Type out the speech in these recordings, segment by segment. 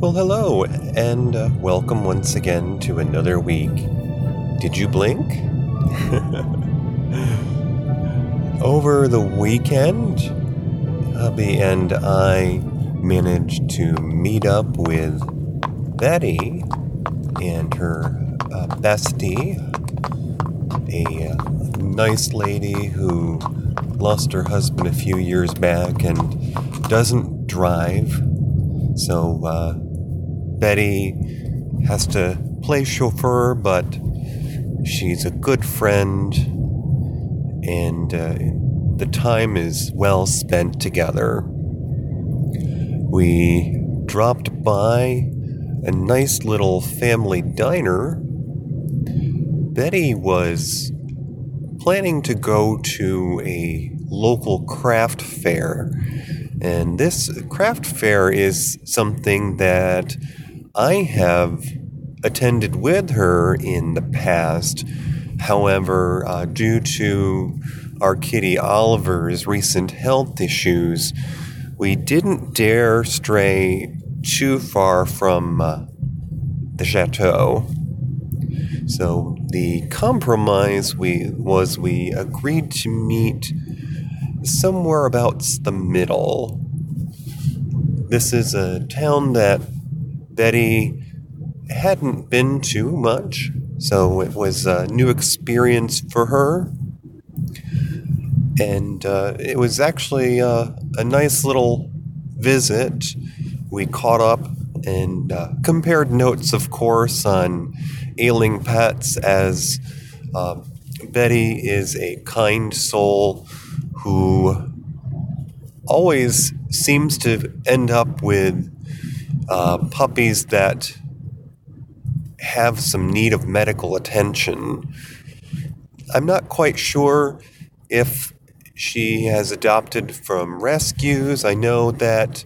Well, hello, and uh, welcome once again to another week. Did you blink? Over the weekend, hubby and I managed to meet up with Betty and her uh, bestie, a uh, nice lady who lost her husband a few years back and doesn't drive. So, uh, Betty has to play chauffeur, but she's a good friend, and uh, the time is well spent together. We dropped by a nice little family diner. Betty was planning to go to a local craft fair. And this craft fair is something that I have attended with her in the past. However, uh, due to our kitty Oliver's recent health issues, we didn't dare stray too far from uh, the chateau. So the compromise we was we agreed to meet somewhere about the middle. This is a town that Betty hadn't been to much, so it was a new experience for her. And uh, it was actually uh, a nice little visit. We caught up and uh, compared notes, of course, on ailing pets, as uh, Betty is a kind soul who always seems to end up with uh, puppies that have some need of medical attention. I'm not quite sure if she has adopted from rescues. I know that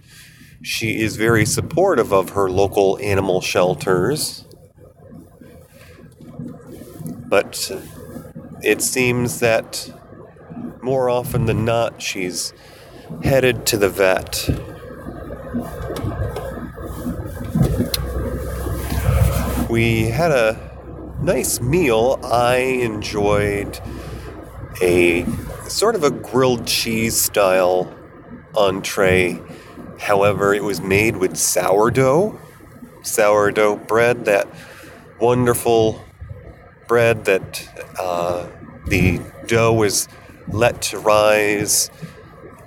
she is very supportive of her local animal shelters. But it seems that more often than not, she's headed to the vet. We had a nice meal. I enjoyed a sort of a grilled cheese style entree. However, it was made with sourdough, sourdough bread, that wonderful bread that uh, the dough is let to rise,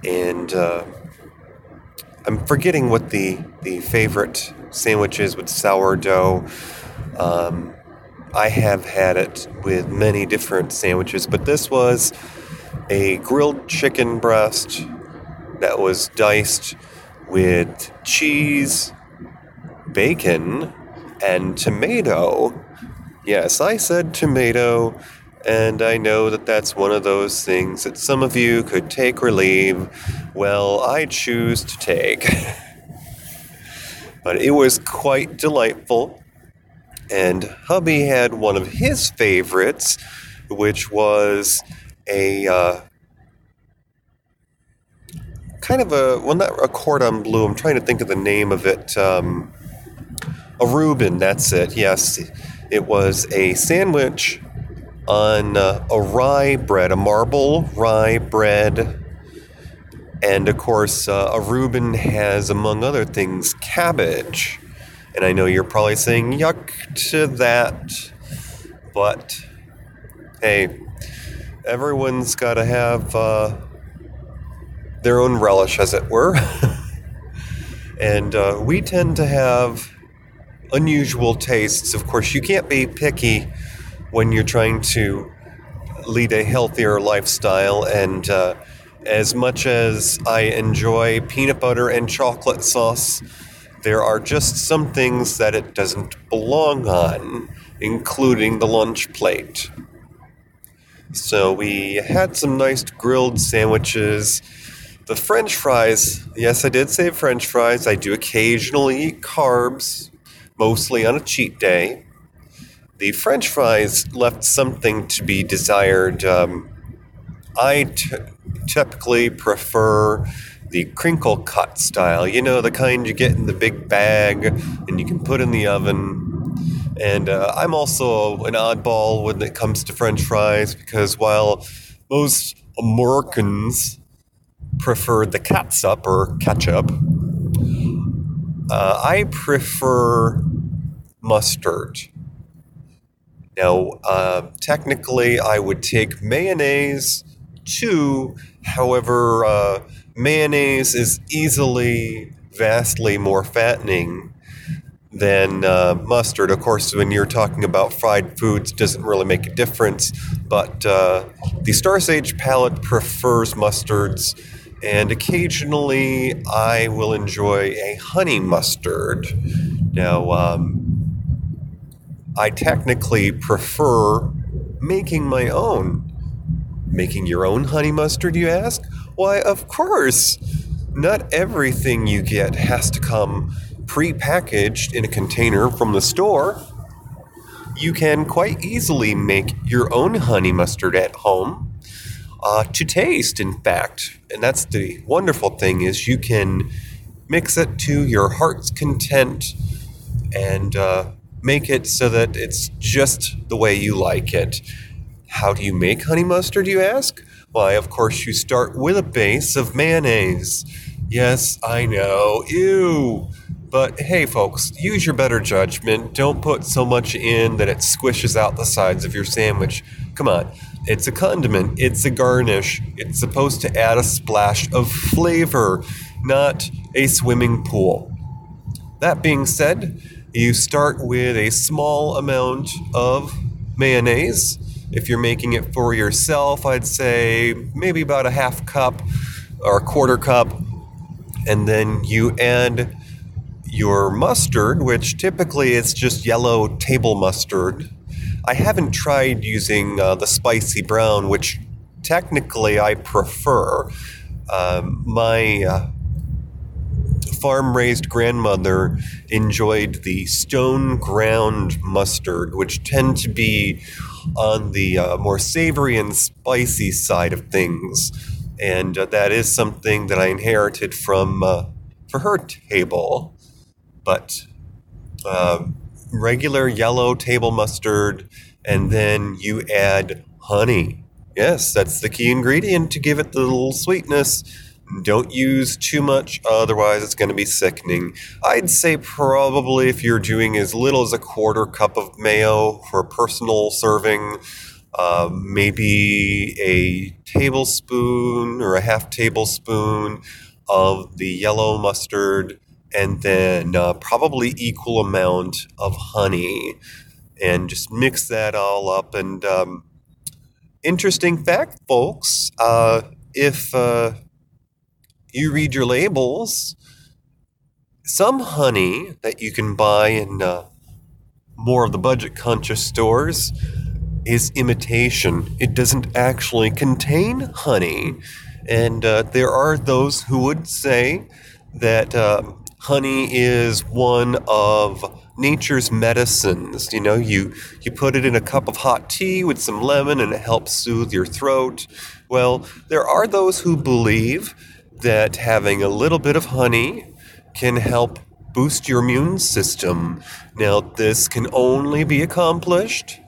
and uh, I'm forgetting what the the favorite sandwich is with sourdough. Um, I have had it with many different sandwiches, but this was a grilled chicken breast that was diced with cheese, bacon, and tomato. Yes, I said tomato, and I know that that's one of those things that some of you could take or leave. Well, I choose to take. but it was quite delightful. And hubby had one of his favorites, which was a uh, kind of a, well, not a cordon bleu. I'm trying to think of the name of it. Um, a Reuben, that's it. Yes, it was a sandwich on uh, a rye bread, a marble rye bread. And of course, uh, a Reuben has, among other things, cabbage. And I know you're probably saying yuck to that, but hey, everyone's got to have uh, their own relish, as it were. and uh, we tend to have unusual tastes. Of course, you can't be picky when you're trying to lead a healthier lifestyle. And uh, as much as I enjoy peanut butter and chocolate sauce, there are just some things that it doesn't belong on, including the lunch plate. So we had some nice grilled sandwiches. The french fries, yes, I did say french fries. I do occasionally eat carbs, mostly on a cheat day. The french fries left something to be desired. Um, I t- typically prefer the crinkle cut style. You know, the kind you get in the big bag and you can put in the oven. And uh, I'm also an oddball when it comes to French fries because while most Americans prefer the catsup or ketchup, uh, I prefer mustard. Now, uh, technically, I would take mayonnaise too. However, uh, mayonnaise is easily vastly more fattening than uh, mustard. Of course, when you're talking about fried foods, doesn't really make a difference. But uh, the Star Sage palate prefers mustards, and occasionally I will enjoy a honey mustard. Now, um, I technically prefer making my own. Making your own honey mustard, you ask? Why, of course. Not everything you get has to come pre-packaged in a container from the store. You can quite easily make your own honey mustard at home. Uh, to taste, in fact, and that's the wonderful thing is you can mix it to your heart's content and uh, make it so that it's just the way you like it. How do you make honey mustard, you ask? Why, of course, you start with a base of mayonnaise. Yes, I know. Ew. But hey, folks, use your better judgment. Don't put so much in that it squishes out the sides of your sandwich. Come on. It's a condiment, it's a garnish. It's supposed to add a splash of flavor, not a swimming pool. That being said, you start with a small amount of mayonnaise. If you're making it for yourself, I'd say maybe about a half cup or a quarter cup. And then you add your mustard, which typically it's just yellow table mustard. I haven't tried using uh, the spicy brown, which technically I prefer. Um, my uh, farm raised grandmother enjoyed the stone ground mustard, which tend to be on the uh, more savory and spicy side of things. And uh, that is something that I inherited from uh, for her table. But um, regular yellow table mustard, and then you add honey. Yes, that's the key ingredient to give it the little sweetness don't use too much, otherwise, it's going to be sickening. I'd say probably if you're doing as little as a quarter cup of mayo for a personal serving, uh, maybe a tablespoon or a half tablespoon of the yellow mustard, and then uh, probably equal amount of honey, and just mix that all up. And um, interesting fact, folks, uh, if uh, you read your labels. Some honey that you can buy in uh, more of the budget conscious stores is imitation. It doesn't actually contain honey. And uh, there are those who would say that uh, honey is one of nature's medicines. You know, you, you put it in a cup of hot tea with some lemon and it helps soothe your throat. Well, there are those who believe that having a little bit of honey can help boost your immune system. Now, this can only be accomplished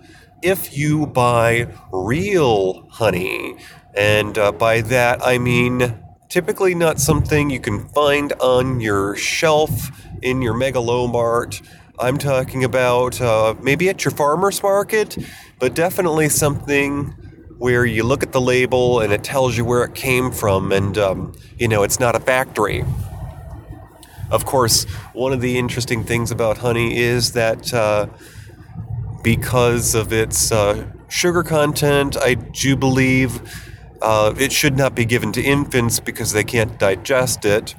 if you buy real honey. And uh, by that, I mean typically not something you can find on your shelf in your megalomart. I'm talking about uh, maybe at your farmer's market, but definitely something where you look at the label and it tells you where it came from, and um, you know it's not a factory. Of course, one of the interesting things about honey is that uh, because of its uh, sugar content, I do believe uh, it should not be given to infants because they can't digest it.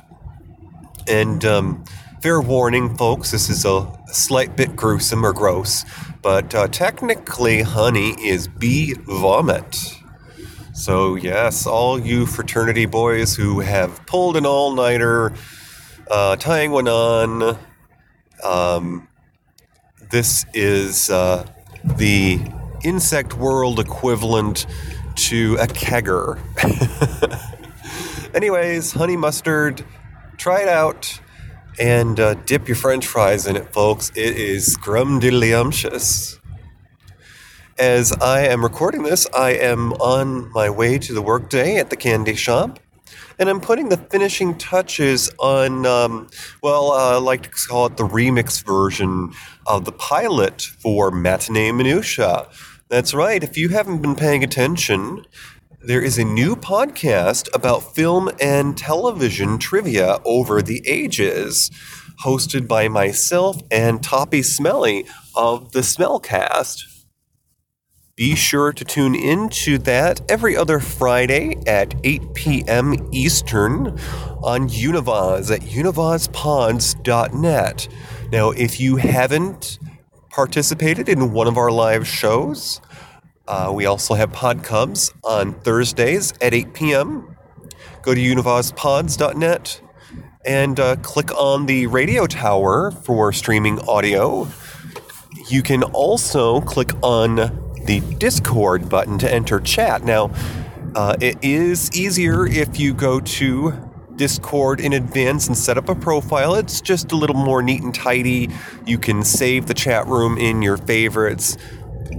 And um, fair warning, folks, this is a slight bit gruesome or gross but uh, technically, honey is bee vomit. So, yes, all you fraternity boys who have pulled an all nighter, uh, tying one on, um, this is uh, the insect world equivalent to a kegger. Anyways, honey mustard, try it out and uh, dip your french fries in it, folks. It is scrumdiddlyumptious. As I am recording this, I am on my way to the workday at the candy shop, and I'm putting the finishing touches on, um, well, uh, I like to call it the remix version of the pilot for Matinee Minutia. That's right, if you haven't been paying attention, there is a new podcast about film and television trivia over the ages, hosted by myself and Toppy Smelly of the Smellcast. Be sure to tune in to that every other Friday at 8 p.m. Eastern on Univaz at univazpods.net. Now, if you haven't participated in one of our live shows, uh, we also have Podcubs on Thursdays at 8 p.m. Go to univazpods.net and uh, click on the radio tower for streaming audio. You can also click on the Discord button to enter chat. Now, uh, it is easier if you go to Discord in advance and set up a profile. It's just a little more neat and tidy. You can save the chat room in your favorites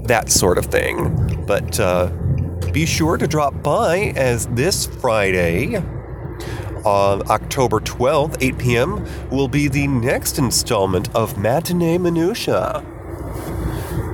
that sort of thing. But uh, be sure to drop by as this Friday, on October 12th, 8 p.m., will be the next installment of Matinee Minutia.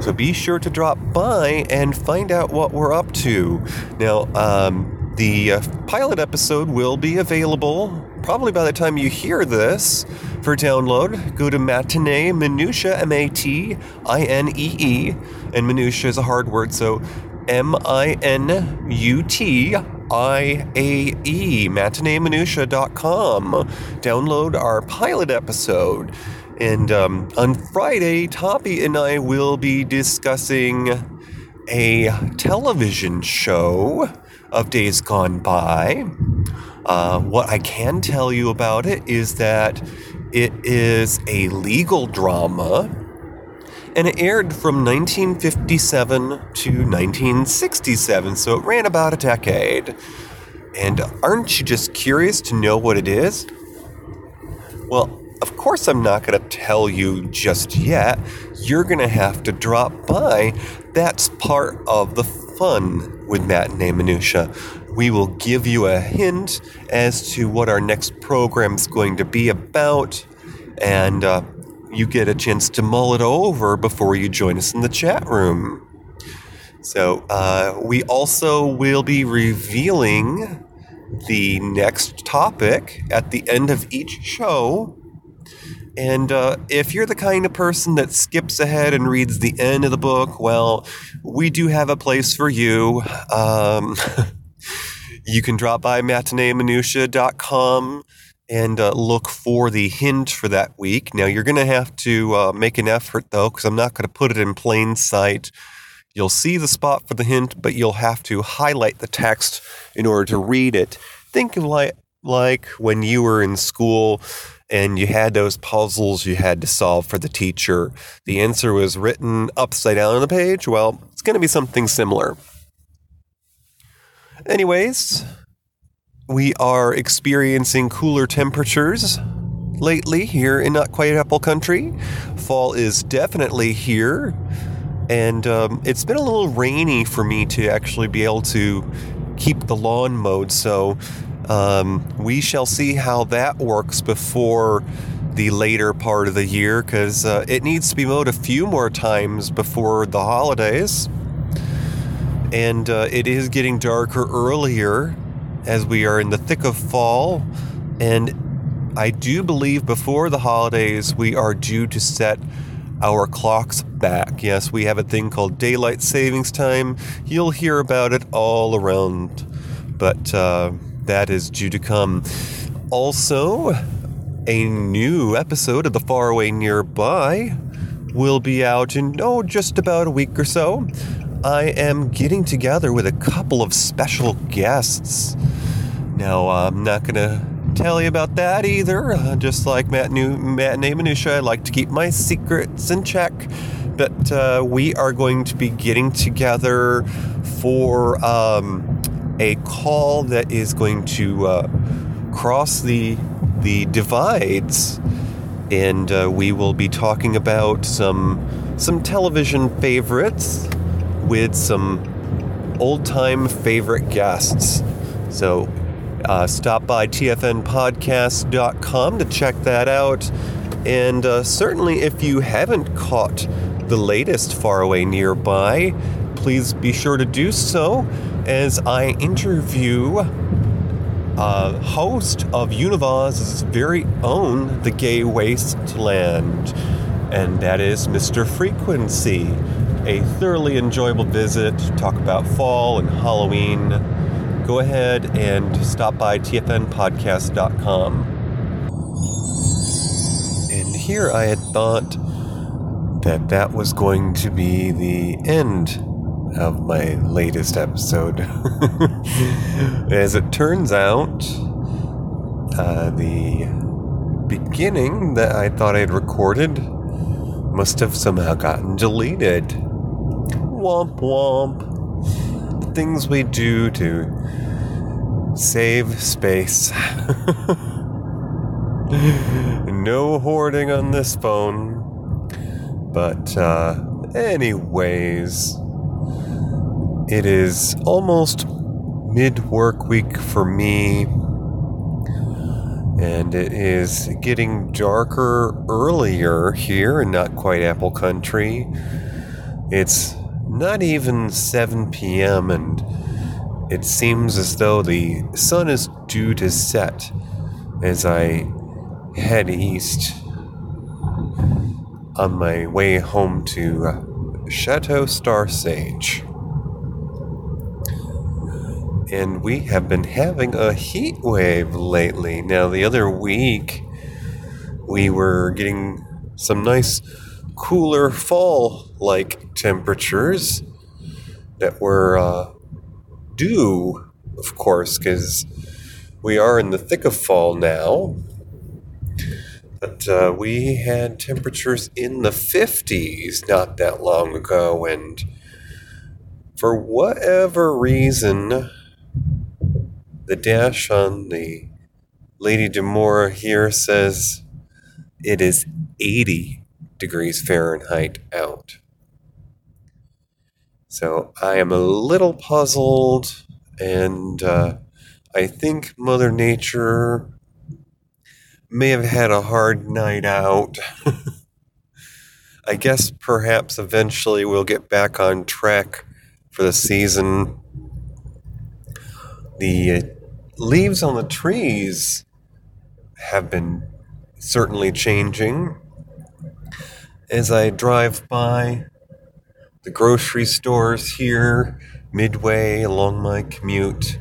So be sure to drop by and find out what we're up to. Now, um, the uh, pilot episode will be available probably by the time you hear this for download. Go to Matinee Minutia, M A T I N E E, and Minutia is a hard word, so M I N U T I A E, matineeminutia.com. Download our pilot episode. And um, on Friday, Toppy and I will be discussing a television show of days gone by. Uh, what I can tell you about it is that it is a legal drama and it aired from 1957 to 1967, so it ran about a decade. And aren't you just curious to know what it is? Well, of course, I'm not going to tell you just yet. You're going to have to drop by. That's part of the fun with Matinee Minutia. We will give you a hint as to what our next program is going to be about, and uh, you get a chance to mull it over before you join us in the chat room. So, uh, we also will be revealing the next topic at the end of each show. And uh, if you're the kind of person that skips ahead and reads the end of the book, well, we do have a place for you. Um, you can drop by matineeminutia.com and uh, look for the hint for that week. Now, you're going to have to uh, make an effort, though, because I'm not going to put it in plain sight. You'll see the spot for the hint, but you'll have to highlight the text in order to read it. Think like, like when you were in school and you had those puzzles you had to solve for the teacher. The answer was written upside down on the page. Well, it's going to be something similar. Anyways, we are experiencing cooler temperatures lately here in Not Quite Apple Country. Fall is definitely here, and um, it's been a little rainy for me to actually be able to keep the lawn mowed. So um, we shall see how that works before the later part of the year because uh, it needs to be mowed a few more times before the holidays. And uh, it is getting darker earlier as we are in the thick of fall. And I do believe before the holidays, we are due to set our clocks back. Yes, we have a thing called daylight savings time. You'll hear about it all around, but uh, that is due to come. Also, a new episode of The Faraway Nearby will be out in, oh, just about a week or so. I am getting together with a couple of special guests. Now, I'm not going to tell you about that either. Uh, just like Matt New, Matinee Minutia, I like to keep my secrets in check. But uh, we are going to be getting together for um, a call that is going to uh, cross the the divides, and uh, we will be talking about some some television favorites with some old time favorite guests. So uh, stop by tfnpodcast.com to check that out. And uh, certainly, if you haven't caught the latest Faraway Nearby, please be sure to do so as I interview a host of Univaz's very own The Gay Wasteland, and that is Mr. Frequency. A thoroughly enjoyable visit, talk about fall and Halloween. Go ahead and stop by tfnpodcast.com. And here I had thought that that was going to be the end of my latest episode. As it turns out, uh, the beginning that I thought I'd recorded must have somehow gotten deleted. Womp womp. The things we do to save space. no hoarding on this phone. But, uh, anyways, it is almost mid work week for me, and it is getting darker earlier here in not quite Apple Country. It's not even 7 p.m., and it seems as though the sun is due to set as I head east on my way home to uh, Chateau Star Sage. And we have been having a heat wave lately. Now, the other week, we were getting some nice cooler fall like temperatures that were uh, due, of course, because we are in the thick of fall now. But uh, we had temperatures in the 50s not that long ago, and for whatever reason, the dash on the Lady Demora here says it is 80 degrees Fahrenheit out. So I am a little puzzled, and uh, I think Mother Nature may have had a hard night out. I guess perhaps eventually we'll get back on track for the season. The leaves on the trees have been certainly changing. As I drive by the grocery stores here, midway along my commute,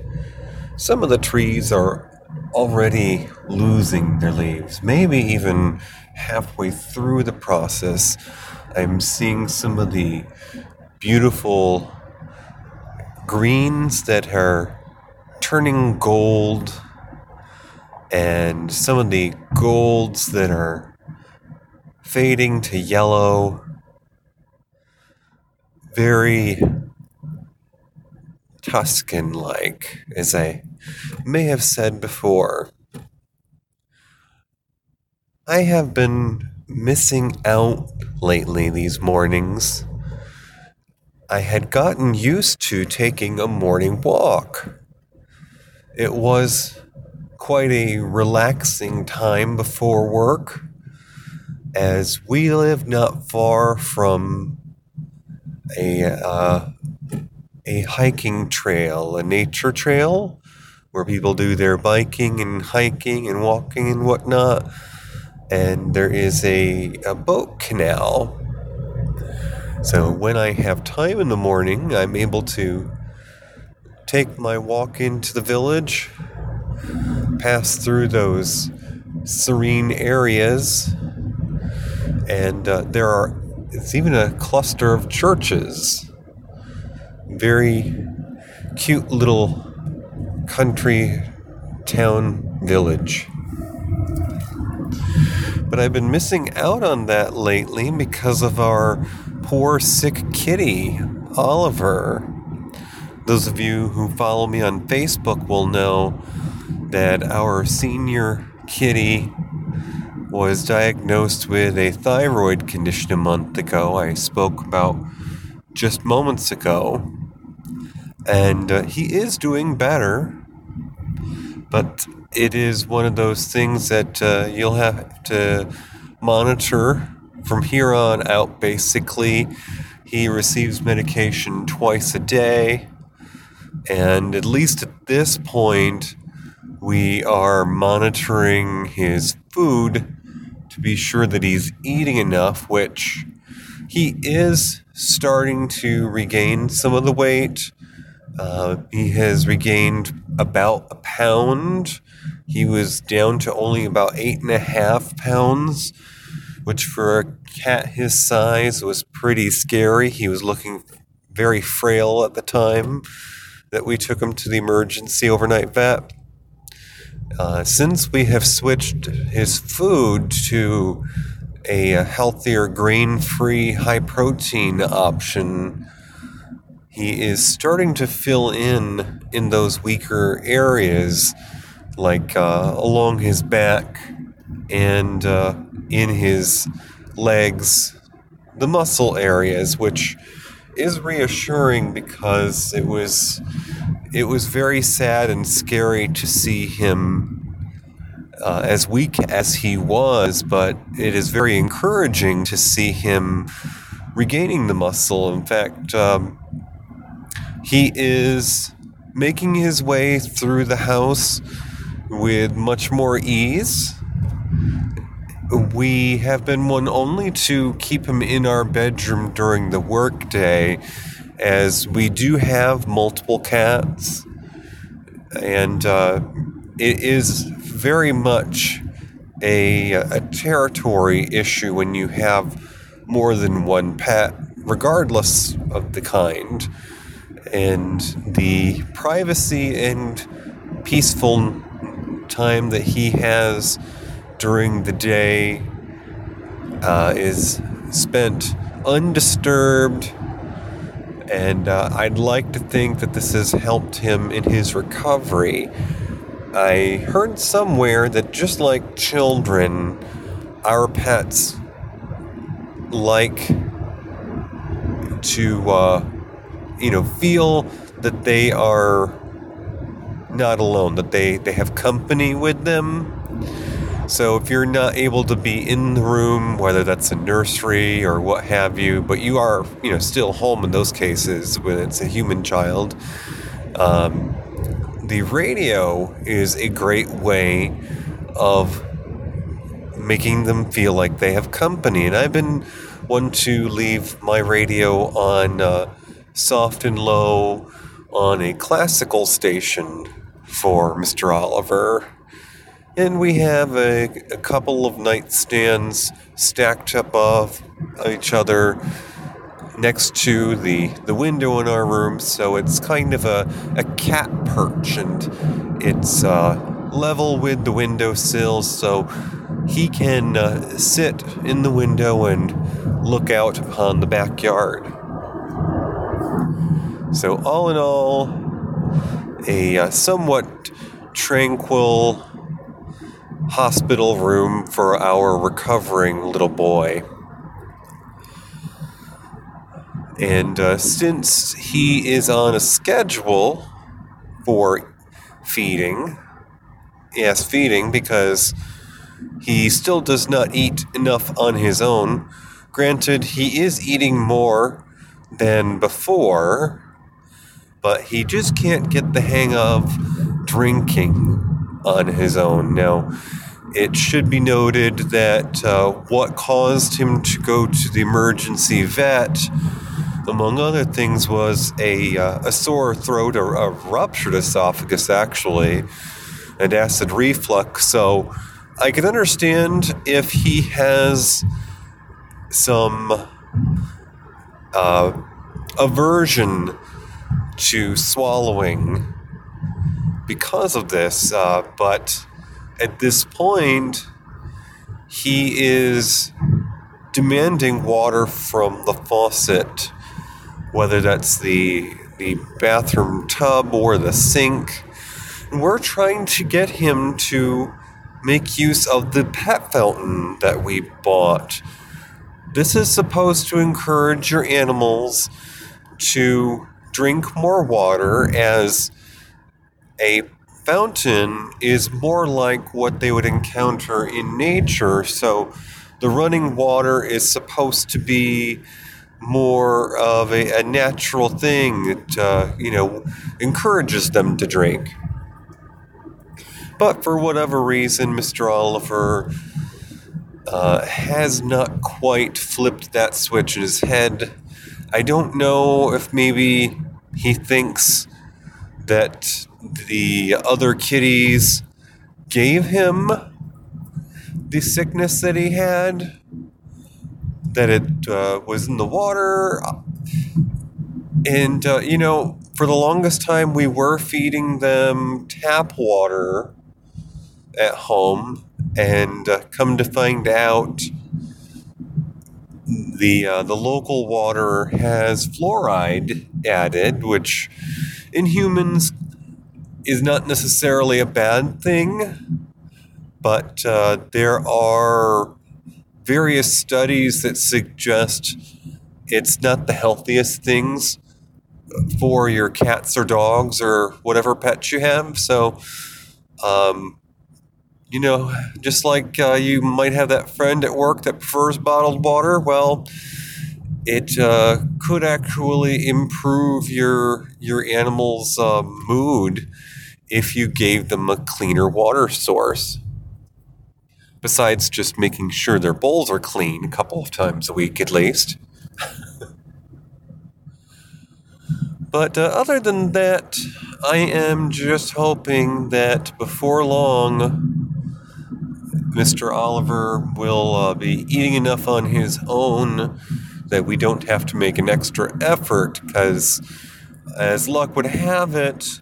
some of the trees are already losing their leaves, maybe even halfway through the process. I'm seeing some of the beautiful greens that are turning gold and some of the golds that are fading to yellow. Very Tuscan like, as I may have said before. I have been missing out lately these mornings. I had gotten used to taking a morning walk. It was quite a relaxing time before work, as we live not far from a uh, a hiking trail, a nature trail, where people do their biking and hiking and walking and whatnot. And there is a, a boat canal. So when I have time in the morning, I'm able to take my walk into the village, pass through those serene areas, and uh, there are, it's even a cluster of churches very cute little country town village. But I've been missing out on that lately because of our poor sick kitty, Oliver. Those of you who follow me on Facebook will know that our senior kitty was diagnosed with a thyroid condition a month ago. I spoke about just moments ago. And uh, he is doing better, but it is one of those things that uh, you'll have to monitor from here on out, basically. He receives medication twice a day, and at least at this point, we are monitoring his food to be sure that he's eating enough, which he is starting to regain some of the weight. Uh, he has regained about a pound. He was down to only about eight and a half pounds, which for a cat his size was pretty scary. He was looking very frail at the time that we took him to the emergency overnight vet. Uh, since we have switched his food to a healthier grain free high protein option, he is starting to fill in in those weaker areas, like uh, along his back and uh, in his legs, the muscle areas, which is reassuring because it was it was very sad and scary to see him uh, as weak as he was, but it is very encouraging to see him regaining the muscle. In fact, um, he is making his way through the house with much more ease. We have been one only to keep him in our bedroom during the workday, as we do have multiple cats, and uh, it is very much a, a territory issue when you have more than one pet, regardless of the kind. And the privacy and peaceful time that he has during the day uh, is spent undisturbed. And uh, I'd like to think that this has helped him in his recovery I heard somewhere that just like children, our pets like to, uh, you know, feel that they are not alone, that they, they have company with them. So if you're not able to be in the room, whether that's a nursery or what have you, but you are, you know, still home in those cases when it's a human child, um, the radio is a great way of making them feel like they have company. And I've been one to leave my radio on uh, soft and low on a classical station for Mr. Oliver. And we have a, a couple of nightstands stacked up above each other next to the, the window in our room, so it's kind of a, a cat perch and it's uh, level with the windowsill, so he can uh, sit in the window and look out upon the backyard. So, all in all, a uh, somewhat tranquil hospital room for our recovering little boy. And uh, since he is on a schedule for feeding, yes, feeding, because he still does not eat enough on his own. Granted, he is eating more than before, but he just can't get the hang of drinking on his own. Now, it should be noted that uh, what caused him to go to the emergency vet among other things, was a, uh, a sore throat or a ruptured esophagus, actually, and acid reflux. So I can understand if he has some uh, aversion to swallowing because of this, uh, but at this point, he is demanding water from the faucet whether that's the the bathroom tub or the sink. and we're trying to get him to make use of the pet fountain that we bought. This is supposed to encourage your animals to drink more water as a fountain is more like what they would encounter in nature. So the running water is supposed to be more of a, a natural thing that, uh, you know, encourages them to drink. But for whatever reason, Mr. Oliver uh, has not quite flipped that switch in his head. I don't know if maybe he thinks that the other kitties gave him the sickness that he had, that it uh, was in the water. And, uh, you know, for the longest time, we were feeding them tap water at home, and uh, come to find out, the uh, the local water has fluoride added, which in humans is not necessarily a bad thing, but uh, there are various studies that suggest it's not the healthiest things for your cats or dogs or whatever pets you have. So, um, you know, just like uh, you might have that friend at work that prefers bottled water, well, it uh, could actually improve your your animal's uh, mood if you gave them a cleaner water source. Besides just making sure their bowls are clean a couple of times a week at least. but uh, other than that, I am just hoping that before long, Mr. Oliver will uh, be eating enough on his own that we don't have to make an extra effort because, as luck would have it,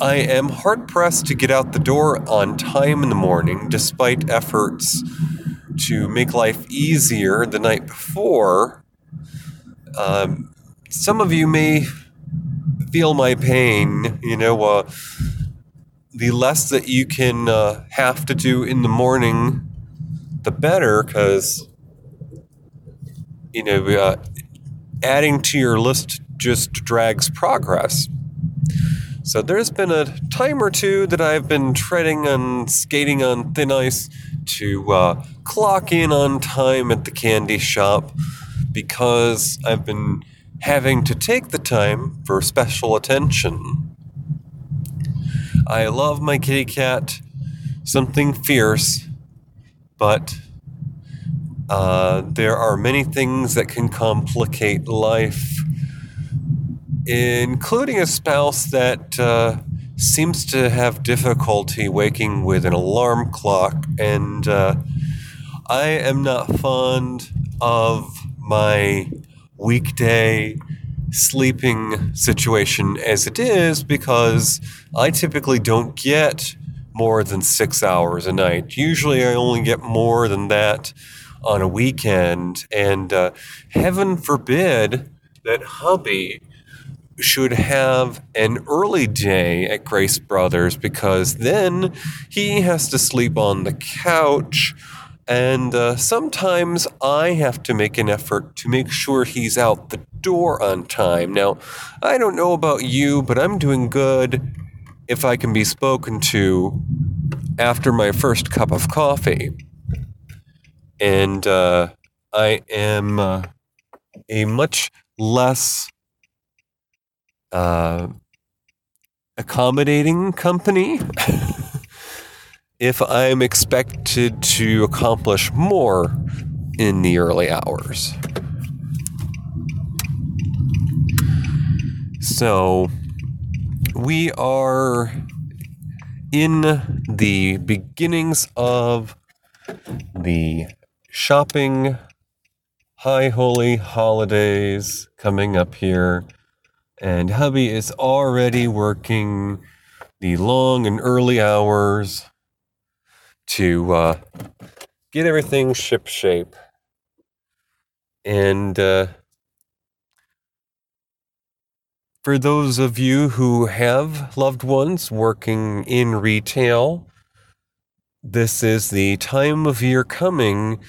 I am hard pressed to get out the door on time in the morning despite efforts to make life easier the night before. Um, some of you may feel my pain, you know. Uh, the less that you can uh, have to do in the morning, the better, because you know uh, adding to your list just drags progress. So there's been a time or two that I've been treading and skating on thin ice to uh, clock in on time at the candy shop because I've been having to take the time for special attention. I love my kitty cat, something fierce, but uh, there are many things that can complicate life, including a spouse that uh, seems to have difficulty waking with an alarm clock, and uh, I am not fond of my weekday sleeping situation as it is because I typically don't get more than six hours a night. Usually, I only get more than that on a weekend. And uh, heaven forbid that hubby should have an early day at Grace Brothers because then he has to sleep on the couch. And uh, sometimes I have to make an effort to make sure he's out the door on time. Now, I don't know about you, but I'm doing good if I can be spoken to after my first cup of coffee. And uh, I am uh, a much less uh, accommodating company if I'm expected to accomplish more in the early hours. So we are in the beginnings of the shopping high holy holidays coming up here. And hubby is already working the long and early hours to uh, get everything ship shape. And uh, for those of you who have loved ones working in retail, this is the time of year coming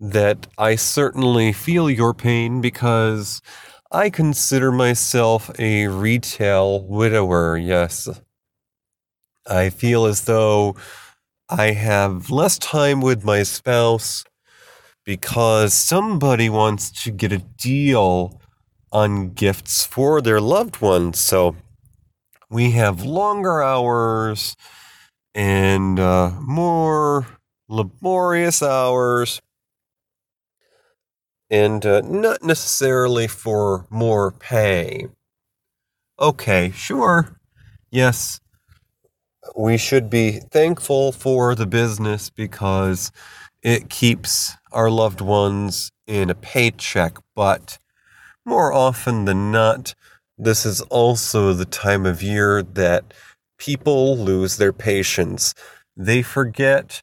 that I certainly feel your pain because I consider myself a retail widower, yes. I feel as though I have less time with my spouse because somebody wants to get a deal on gifts for their loved ones. So we have longer hours and uh, more laborious hours, and uh, not necessarily for more pay. Okay, sure. Yes, we should be thankful for the business because it keeps our loved ones in a paycheck, but more often than not, this is also the time of year that people lose their patience. They forget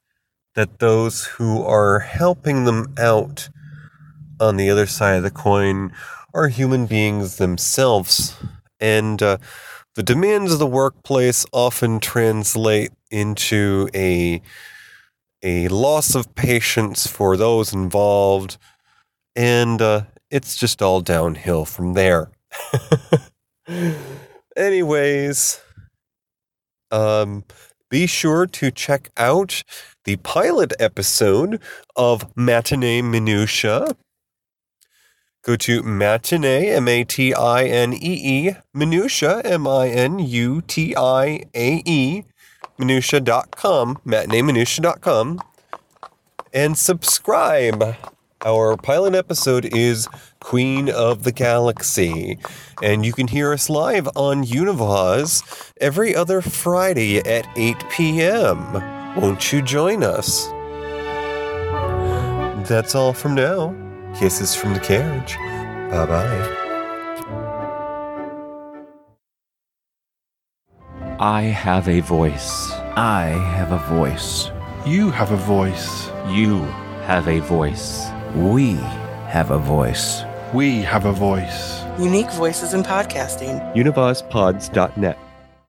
that those who are helping them out on the other side of the coin are human beings themselves. And uh, the demands of the workplace often translate into a, a loss of patience for those involved. And uh, it's just all downhill from there. Anyways, um, be sure to check out the pilot episode of Matinee Minutiae. Go to matinee, M A T I N E E, minutiae, M I N U T I A E, minutiae.com, matineeminutiae.com, and subscribe. Our pilot episode is Queen of the Galaxy, and you can hear us live on Univaz every other Friday at 8 p.m. Won't you join us? That's all from now. Kisses from the carriage. Bye bye. I have a voice. I have a voice. You have a voice. You have a voice. We have a voice. We have a voice. Unique voices in podcasting. Univazpods.net.